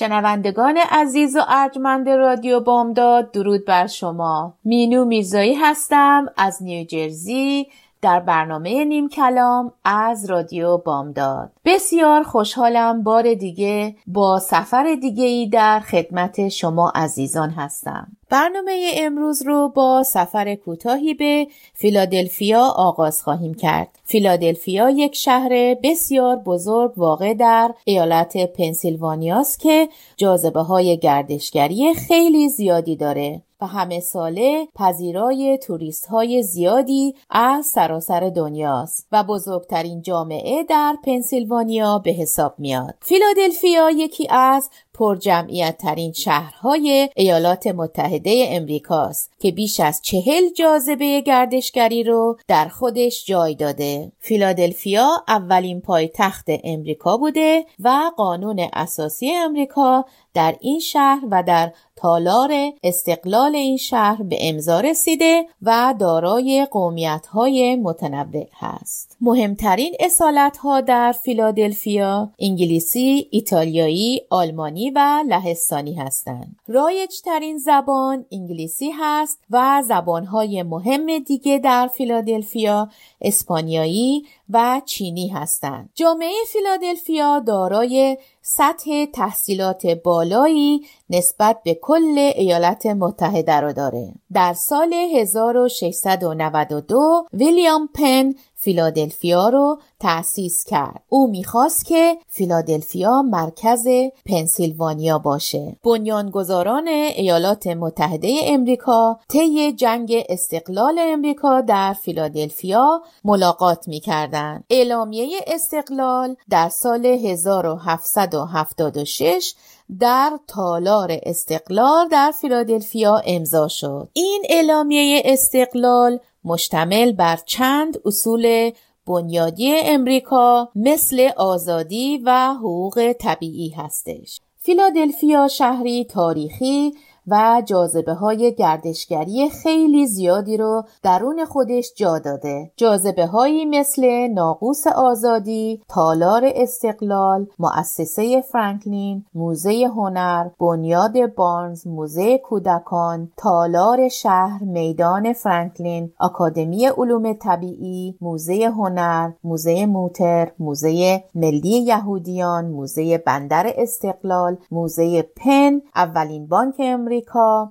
شنوندگان عزیز و ارجمند رادیو بامداد درود بر شما. مینو میرزایی هستم از نیوجرسی در برنامه نیم کلام از رادیو بامداد بسیار خوشحالم بار دیگه با سفر دیگه ای در خدمت شما عزیزان هستم برنامه امروز رو با سفر کوتاهی به فیلادلفیا آغاز خواهیم کرد. فیلادلفیا یک شهر بسیار بزرگ واقع در ایالت پنسیلوانیاست که جاذبه های گردشگری خیلی زیادی داره. و همه ساله پذیرای توریست های زیادی از سراسر دنیاست و بزرگترین جامعه در پنسیلوانیا به حساب میاد. فیلادلفیا یکی از پرجمعیت ترین شهرهای ایالات متحده امریکاست که بیش از چهل جاذبه گردشگری رو در خودش جای داده. فیلادلفیا اولین پایتخت امریکا بوده و قانون اساسی امریکا در این شهر و در تالار استقلال این شهر به امضا رسیده و دارای قومیت های متنوع هست. مهمترین اصالت ها در فیلادلفیا انگلیسی، ایتالیایی، آلمانی و لهستانی هستند. رایج ترین زبان انگلیسی هست و زبان های مهم دیگه در فیلادلفیا اسپانیایی و چینی هستند. جامعه فیلادلفیا دارای سطح تحصیلات بالایی نسبت به کل ایالات متحده را داره. در سال 1692 ویلیام پن فیلادلفیا رو تأسیس کرد. او می‌خواست که فیلادلفیا مرکز پنسیلوانیا باشه. بنیانگذاران ایالات متحده امریکا طی جنگ استقلال امریکا در فیلادلفیا ملاقات می‌کردند. اعلامیه استقلال در سال 1776 در تالار استقلال در فیلادلفیا امضا شد. این اعلامیه استقلال مشتمل بر چند اصول بنیادی امریکا مثل آزادی و حقوق طبیعی هستش. فیلادلفیا شهری تاریخی و جاذبه های گردشگری خیلی زیادی رو درون خودش جا داده. جاذبه هایی مثل ناقوس آزادی تالار استقلال مؤسسه فرانکلین موزه هنر بنیاد بارنز موزه کودکان تالار شهر میدان فرانکلین آکادمی علوم طبیعی موزه هنر موزه موتر موزه ملی یهودیان موزه بندر استقلال موزه پن اولین بانک امریکا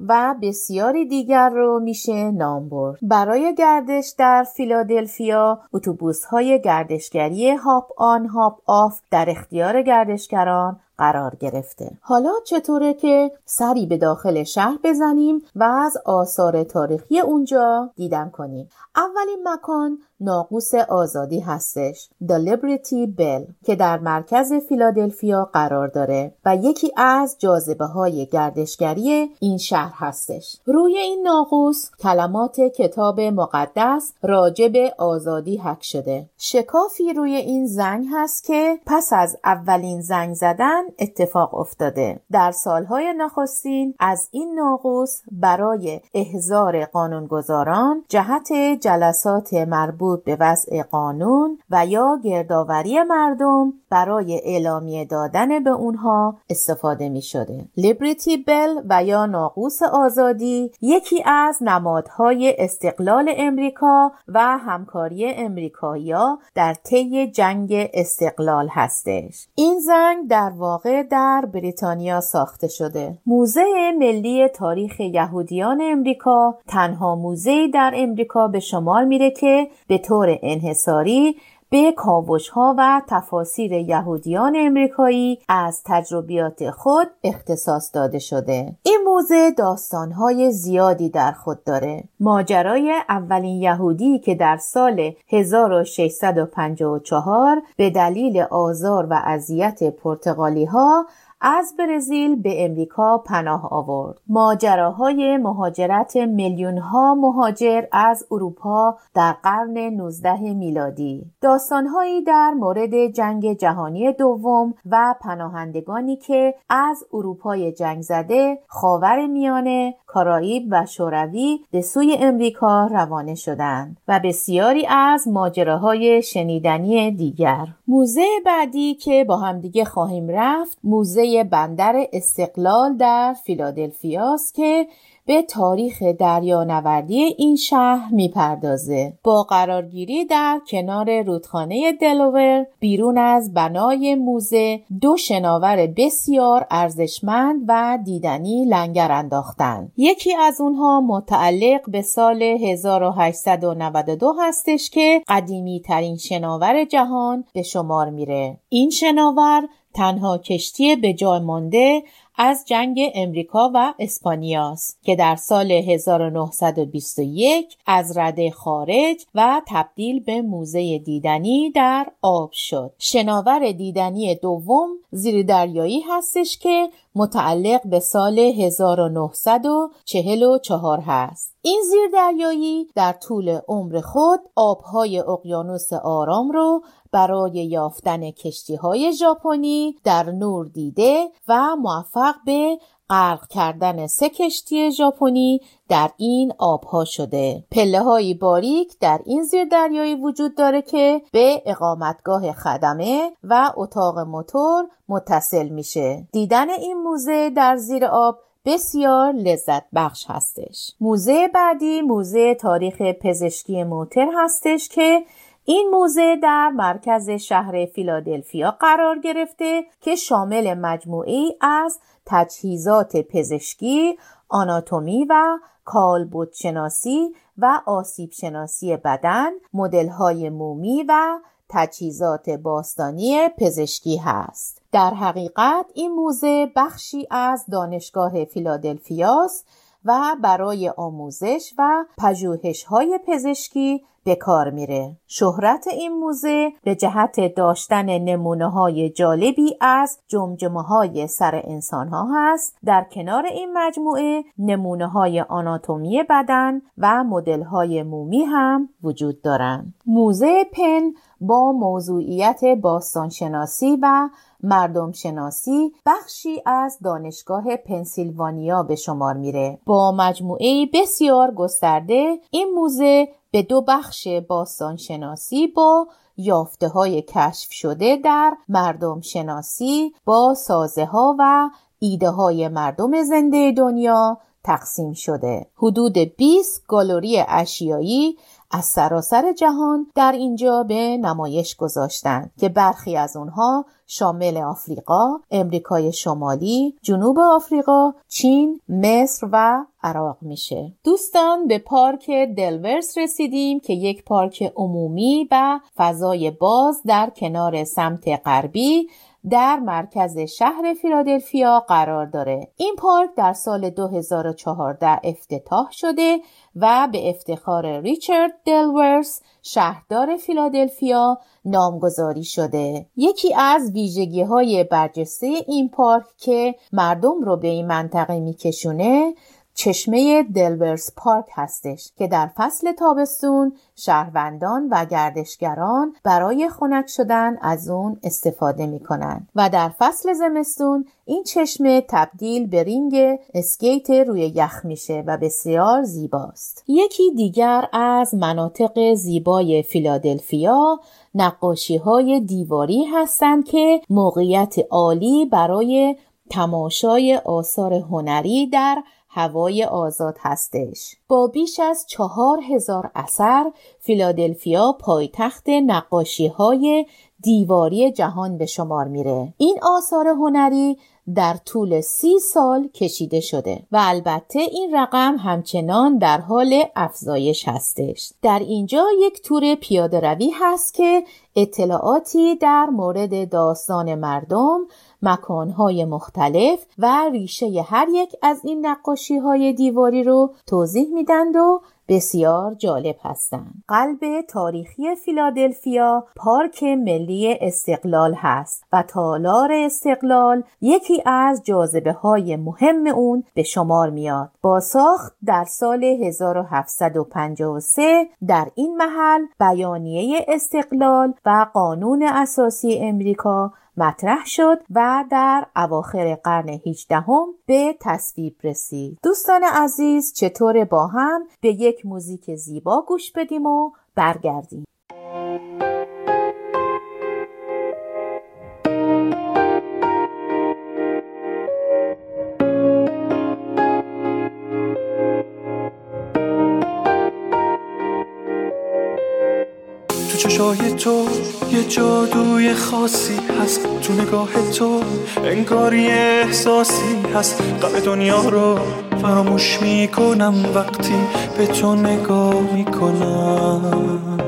و بسیاری دیگر رو میشه نام برد. برای گردش در فیلادلفیا اتوبوس های گردشگری hop on hop off در اختیار گردشگران قرار گرفته. حالا چطوره که سری به داخل شهر بزنیم و از آثار تاریخی اونجا دیدن کنیم. اولین مکان ناقوس آزادی هستش The Liberty Bell که در مرکز فیلادلفیا قرار داره و یکی از جاذبه های گردشگری این شهر هستش. روی این ناقوس کلمات کتاب مقدس راجب آزادی حک شده. شکافی روی این زنگ هست که پس از اولین زنگ زدن اتفاق افتاده. در سالهای نخستین از این ناقوس برای احزار قانونگذاران جهت جلسات مربوط به وضع قانون و یا گردآوری مردم برای اعلامیه دادن به اونها استفاده می شده. لیبریتی بل و یا ناقوس آزادی یکی از نمادهای استقلال امریکا و همکاری امریکایا در طی جنگ استقلال هستش. این زنگ در واقع در بریتانیا ساخته شده. موزه ملی تاریخ یهودیان امریکا تنها موزه در امریکا به شمار میره که به طور انحصاری به کاوش ها و تفاسیر یهودیان امریکایی از تجربیات خود اختصاص داده شده. این موزه داستان های زیادی در خود داره. ماجرای اولین یهودی که در سال 1654 به دلیل آزار و اذیت پرتغالی ها از برزیل به امریکا پناه آورد. ماجراهای مهاجرت میلیون ها مهاجر از اروپا در قرن 19 میلادی. داستانهایی در مورد جنگ جهانی دوم و پناهندگانی که از اروپای جنگ زده، خاور میانه، کارائیب و شوروی به سوی امریکا روانه شدند و بسیاری از ماجراهای شنیدنی دیگر. موزه بعدی که با همدیگه خواهیم رفت موزه بندر استقلال در فیلادلفیاست که به تاریخ دریانوردی این شهر می‌پردازه. با قرارگیری در کنار رودخانه دلوور بیرون از بنای موزه دو شناور بسیار ارزشمند و دیدنی لنگر انداختند. یکی از اونها متعلق به سال 1892 هستش که قدیمی ترین شناور جهان به شمار میره. این شناور تنها کشتی به جای مانده از جنگ امریکا و اسپانیاست که در سال 1921 از رده خارج و تبدیل به موزه دیدنی در آب شد. شناور دیدنی دوم زیر دریایی هستش که متعلق به سال 1944 هست. این زیردریایی در طول عمر خود آبهای اقیانوس آرام رو برای یافتن کشتی های ژاپنی در نور دیده و موفق به غرق کردن سه کشتی ژاپنی در این آبها شده. پله های باریک در این زیر دریایی وجود داره که به اقامتگاه خدمه و اتاق موتور متصل میشه. دیدن این موزه در زیر آب بسیار لذت بخش هستش. موزه بعدی موزه تاریخ پزشکی موتر هستش که این موزه در مرکز شهر فیلادلفیا قرار گرفته که شامل مجموعی از تجهیزات پزشکی، آناتومی و کالبد شناسی و آسیب شناسی بدن، مدل های مومی و تجهیزات باستانی پزشکی هست. در حقیقت این موزه بخشی از دانشگاه فیلادلفیاست و برای آموزش و پژوهش های پزشکی به کار میره. شهرت این موزه به جهت داشتن نمونه های جالبی از جمجمه های سر انسان ها هست. در کنار این مجموعه نمونه های آناتومی بدن و مدل های مومی هم وجود دارند. موزه پن با موضوعیت باستانشناسی و مردم شناسی بخشی از دانشگاه پنسیلوانیا به شمار میره با مجموعه بسیار گسترده این موزه به دو بخش باستان شناسی با یافته های کشف شده در مردم شناسی با سازه ها و ایده های مردم زنده دنیا تقسیم شده. حدود 20 گالری اشیایی از سراسر جهان در اینجا به نمایش گذاشتند که برخی از اونها شامل آفریقا، امریکای شمالی، جنوب آفریقا، چین، مصر و عراق میشه. دوستان به پارک دلورس رسیدیم که یک پارک عمومی و فضای باز در کنار سمت غربی در مرکز شهر فیلادلفیا قرار داره. این پارک در سال 2014 افتتاح شده و به افتخار ریچارد دیلورث شهردار فیلادلفیا نامگذاری شده. یکی از ویژگی های برجسته این پارک که مردم رو به این منطقه میکشونه چشمه دیلورث پارک هستش که در فصل تابستون شهروندان و گردشگران برای خنک شدن از اون استفاده می کنند و در فصل زمستون این چشمه تبدیل به رینگ اسکیت روی یخ میشه و بسیار زیباست. یکی دیگر از مناطق زیبای فیلادلفیا نقاشی های دیواری هستند که موقعیت عالی برای تماشای آثار هنری در هوای آزاد هستش. با بیش از چهار هزار اثر فیلادلفیا پایتخت نقاشی های دیواری جهان به شمار میره. این آثار هنری در طول سی سال کشیده شده و البته این رقم همچنان در حال افزایش هستش در اینجا یک تور پیاده روی هست که اطلاعاتی در مورد داستان مردم مکانهای مختلف و ریشه هر یک از این نقاشی های دیواری رو توضیح میدند و بسیار جالب هستند. قلب تاریخی فیلادلفیا پارک ملی استقلال هست و تالار استقلال یکی از جاذبه های مهم اون به شمار میاد. با ساخت در سال 1753 در این محل بیانیه استقلال و قانون اساسی امریکا مطرح شد و در اواخر قرن 18 به تصویب رسید. دوستان عزیز چطور با هم به یک موزیک زیبا گوش بدیم و برگردیم. چشای تو یه جادوی خاصی هست. تو نگاه تو انگار یه احساسی هست. قبل دنیا رو فراموش می‌کنم وقتی به تو نگاه می‌کنم.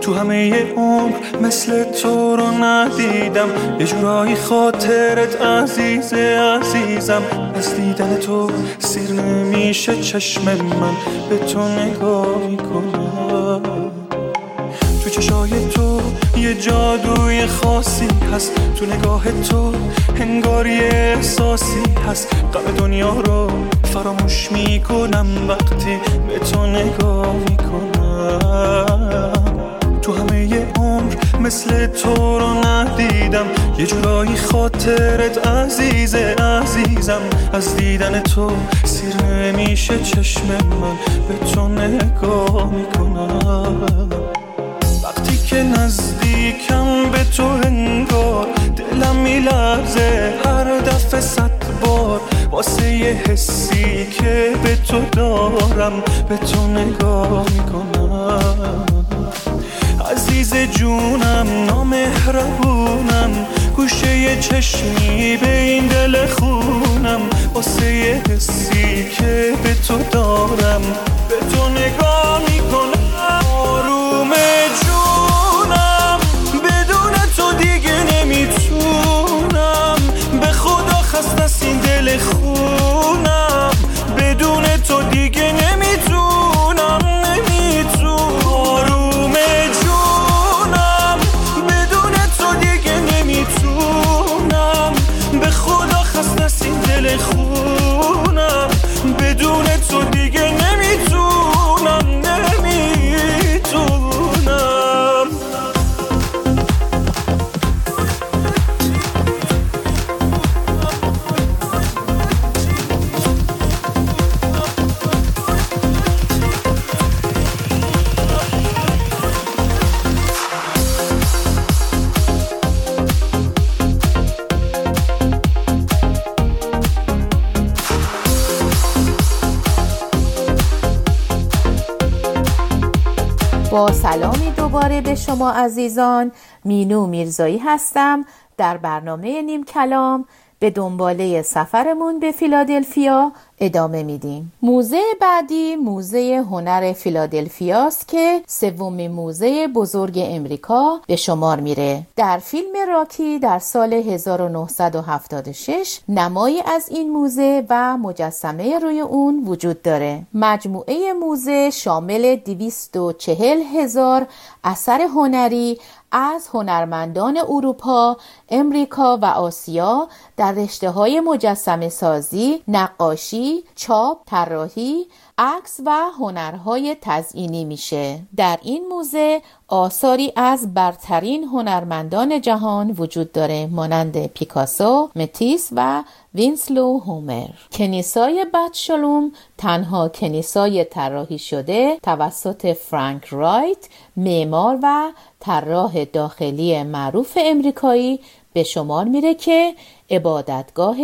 تو همه عمر مثل تو رو ندیدم. یه جورایی خاطرت عزیز عزیزم. از دیدن تو سیر نمیشه چشم من به تو نگاه می‌کنم. چشای تو یه جادوی خاصی هست. تو نگاه تو هنگار یه احساسی هست. قبل دنیا رو فراموش می‌کنم وقتی به تو نگاه می‌کنم. تو همه عمر مثل تو رو ندیدم. یه جورایی خاطرت عزیز عزیزم. از دیدن تو سیر نمیشه چشم من به تو نگاه می‌کنم. که نزدیکم به تو انگار دلم میلرزه هر دفعه صد بار. واسه یه حسی که به تو دارم به تو نگاه می‌کنم. عزیز جونم نامهربونم گوشه یه چشمی به این دل خونم. واسه یه حسی دوباره به شما عزیزان مینو میرزایی هستم. در برنامه نیم کلام به دنباله سفرمون به فیلادلفیا ادامه میدیم. موزه بعدی موزه هنر فیلادلفیاست که سومین موزه بزرگ امریکا به شمار میره. در فیلم راکی در سال 1976 نمایی از این موزه و مجسمه روی اون وجود داره. مجموعه موزه شامل 240 هزار اثر هنری از هنرمندان اروپا، امریکا و آسیا در رشته های مجسمه سازی، نقاشی، چاپ، طراحی، عکس و هنرهای تزئینی میشه. در این موزه آثاری از برترین هنرمندان جهان وجود داره مانند پیکاسو، متیس و وینسلو هومر. کنیسای بث شلوم تنها کنیسای طراحی شده توسط فرانک رایت معمار و طراح داخلی معروف امریکایی به شمار میره که عبادتگاه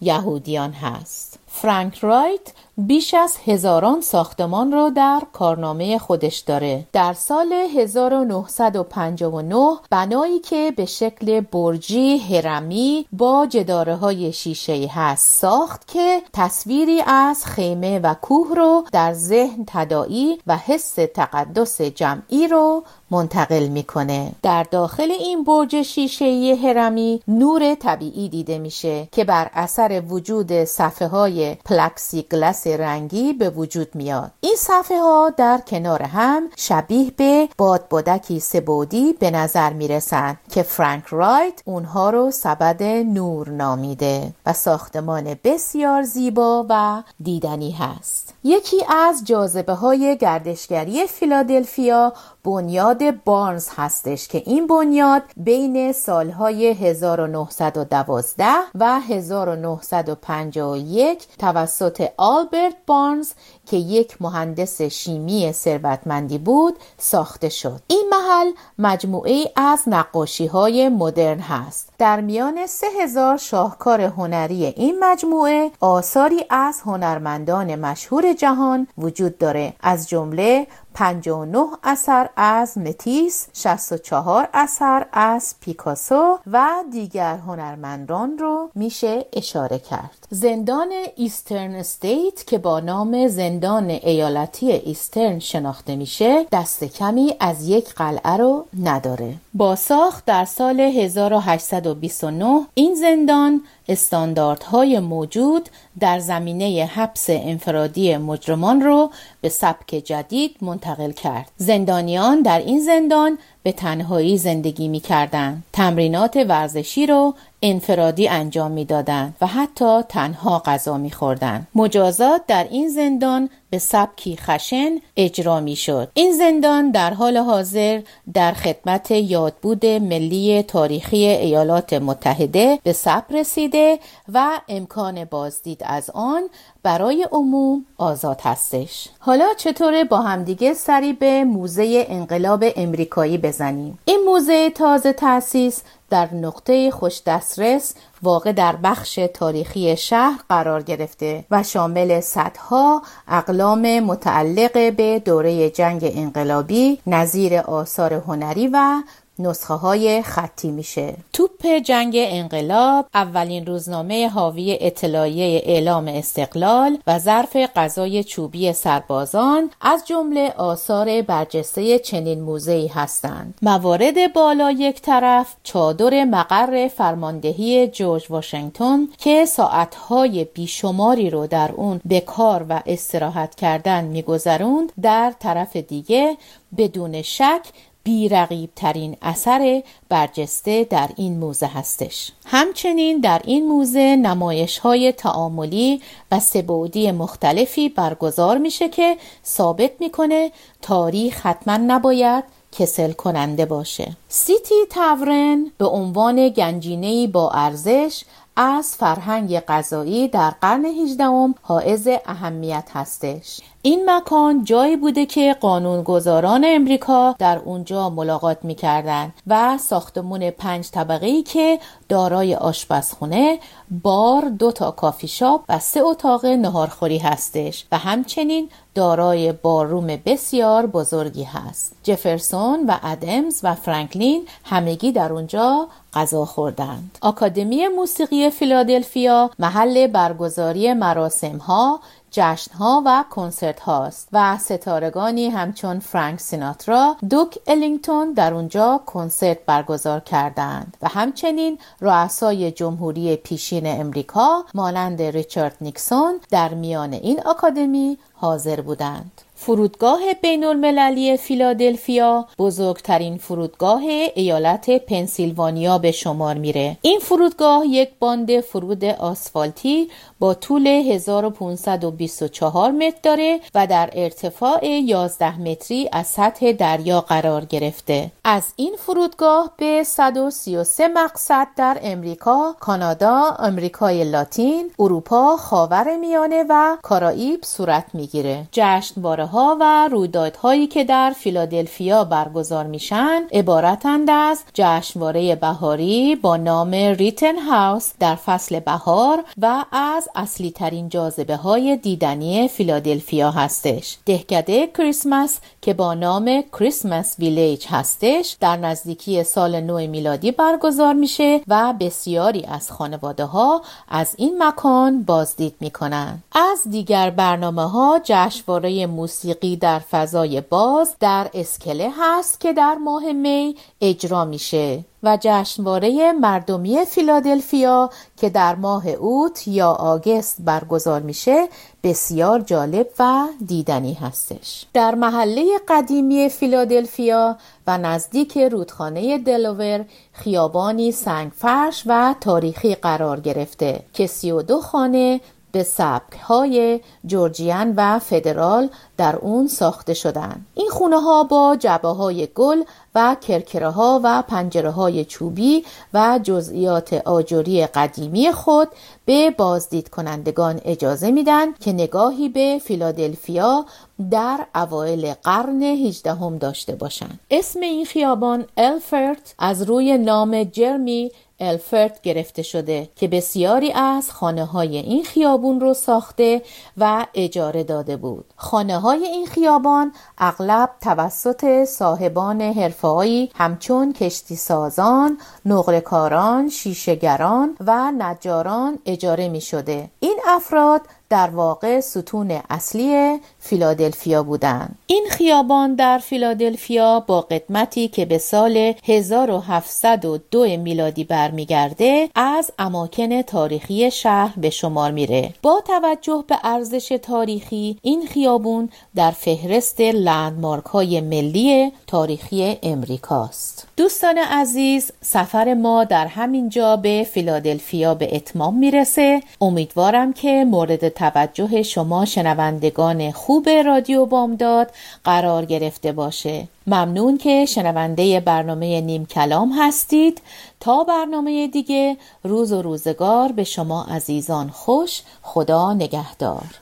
یهودیان هست. فرانک رایت بیش از هزاران ساختمان را در کارنامه خودش داره. در سال 1959 بنایی که به شکل برجی هرمی با جداره های شیشه هست ساخت که تصویری از خیمه و کوه رو در ذهن تدائی و حس تقدس جمعی رو منتقل می‌کنه. در داخل این برج شیشه هرمی نور طبیعی دیده میشه که بر اثر وجود صفحه های پلکسی رنگی به وجود میاد. این صفحه ها در کنار هم شبیه به بادبادکی سبودی به نظر می‌رسند که فرانک رایت اونها رو سبد نور نامیده و ساختمان بسیار زیبا و دیدنی هست. یکی از جاذبه های گردشگری فیلادلفیا بنیاد بارنز هستش که این بنیاد بین سالهای 1912 و 1951 توسط آلبرت بارنز که یک مهندس شیمی ثروتمندی بود ساخته شد. این محل مجموعه از نقاشی های مدرن هست. در میان 3000 شاهکار هنری این مجموعه آثاری از هنرمندان مشهور جهان وجود داره. از جمله 59 اثر از متیس 64 اثر از پیکاسو و دیگر هنرمندان رو میشه اشاره کرد. زندان ایسترن استیت که با نام زندان ایالتی ایسترن شناخته میشه دست کمی از یک قلعه رو نداره با ساخت در سال 1829 این زندان استانداردهای موجود در زمینه حبس انفرادی مجرمان رو به سبک جدید منتقل کرد. زندانیان در این زندان به تنهایی زندگی می کردن. تمرینات ورزشی رو انفرادی انجام می‌دادند و حتی تنها غذا میخوردند. مجازات در این زندان به سبکی خشن اجرا می شد. این زندان در حال حاضر در خدمت یادبود ملی تاریخی ایالات متحده به ثبت رسیده و امکان بازدید از آن برای عموم آزاد هستش. حالا چطوره با همدیگه سری به موزه انقلاب امریکایی بزنیم؟ این موزه تازه تأسیس در نقطه خوش دسترس واقع در بخش تاریخی شهر قرار گرفته و شامل صدها اقلام متعلق به دوره جنگ انقلابی نظیر آثار هنری و نسخه های خطی میشه. توپ جنگ انقلاب اولین روزنامه حاوی اطلاعیه اعلام استقلال و ظرف غذای چوبی سربازان از جمله آثار برجسته چنین موزه‌ای هستند. موارد بالا یک طرف چادر مقر فرماندهی جورج واشنگتن که ساعتهای بیشماری رو در اون به کار و استراحت کردن میگذروند در طرف دیگه بدون شک بیرقیب ترین اثر برجسته در این موزه هستش. همچنین در این موزه نمایش های تعاملی و سبودی مختلفی برگزار میشه که ثابت می‌کنه تاریخ حتما نباید کسل کننده باشه. سیتی تاورن به عنوان گنجینه‌ای با ارزش از فرهنگ غذایی در قرن 18 حائز اهمیت هستش. این مکان جایی بوده که قانونگذاران امریکا در اونجا ملاقات می‌کردند و ساختمون پنج طبقه ای که دارای آشپزخونه، بار، دو تا کافی شاپ و سه اتاق نهارخوری هستش و همچنین دارای ballroom بسیار بزرگی هست. جفرسون و ادمز و فرانکلین همگی در اونجا غذا خوردند. آکادمی موسیقی فیلادلفیا محل برگزاری مراسم ها، جشنها و کنسرت هاست و ستارگانی همچون فرانک سیناترا دوک الینگتون در اونجا کنسرت برگزار کردند و همچنین رؤسای جمهوری پیشین امریکا مانند ریچارد نیکسون در میان این آکادمی حاضر بودند فرودگاه بین المللی فیلادلفیا بزرگترین فرودگاه ایالت پنسیلوانیا به شمار میره. این فرودگاه یک باند فرود آسفالتی با طول 1524 متر داره و در ارتفاع 11 متری از سطح دریا قرار گرفته. از این فرودگاه به 133 مقصد در امریکا، کانادا، امریکای لاتین، اروپا، خاور میانه و کارائیب صورت می‌گیره. جشنواره ها و رویدادهایی که در فیلادلفیا برگزار میشن عبارتند از جشنواره بهاری با نام ریتن هاوس در فصل بهار و از اصلی ترین جاذبه های دیدنی فیلادلفیا هستش. دهکده کریسمس که با نام کریسمس ویلیج هستش در نزدیکی سال نو میلادی برگزار میشه و بسیاری از خانواده ها از این مکان بازدید می‌کنن. از دیگر برنامه ها جشنواره موسیقی در فضای باز در اسکله هست که در ماه می اجرا میشه. و جشنواره مردمی فیلادلفیا که در ماه اوت یا آگست برگزار میشه بسیار جالب و دیدنی هستش در محله قدیمی فیلادلفیا و نزدیک رودخانه دلوور خیابانی سنگفرش و تاریخی قرار گرفته که سی و دو خانه به سبک های جورجیان و فدرال در اون ساخته شدند. این خونه ها با جبه های گل و کرکره ها و پنجره های چوبی و جزئیات آجوری قدیمی خود به بازدید کنندگان اجازه میدن که نگاهی به فیلادلفیا در اوایل قرن 18 هم داشته باشند. اسم این خیابان الفرت از روی نام جرمی الفرت گرفته شده که بسیاری از خانه های این خیابون رو ساخته و اجاره داده بود. خانه های این خیابان اغلب توسط صاحبان حرفه‌ای همچون کشتی سازان، نقرهکاران، شیشهگران و نجاران اجاره می شده. این افراد در واقع ستون اصلی فیلادلفیا بودند. این خیابان در فیلادلفیا با قدمتی که به سال 1702 میلادی برمیگرده از اماکن تاریخی شهر به شمار میره. با توجه به ارزش تاریخی این خیابون در فهرست لندمارک های ملی تاریخی امریکاست. دوستان عزیز سفر ما در همین جا به فیلادلفیا به اتمام می‌رسه. امیدوارم که مورد توجه شما شنوندگان خوب رادیو بامداد قرار گرفته باشه. ممنون که شنونده برنامه نیم کلام هستید. تا برنامه دیگه روز و روزگار به شما عزیزان خوش. خدا نگهدار.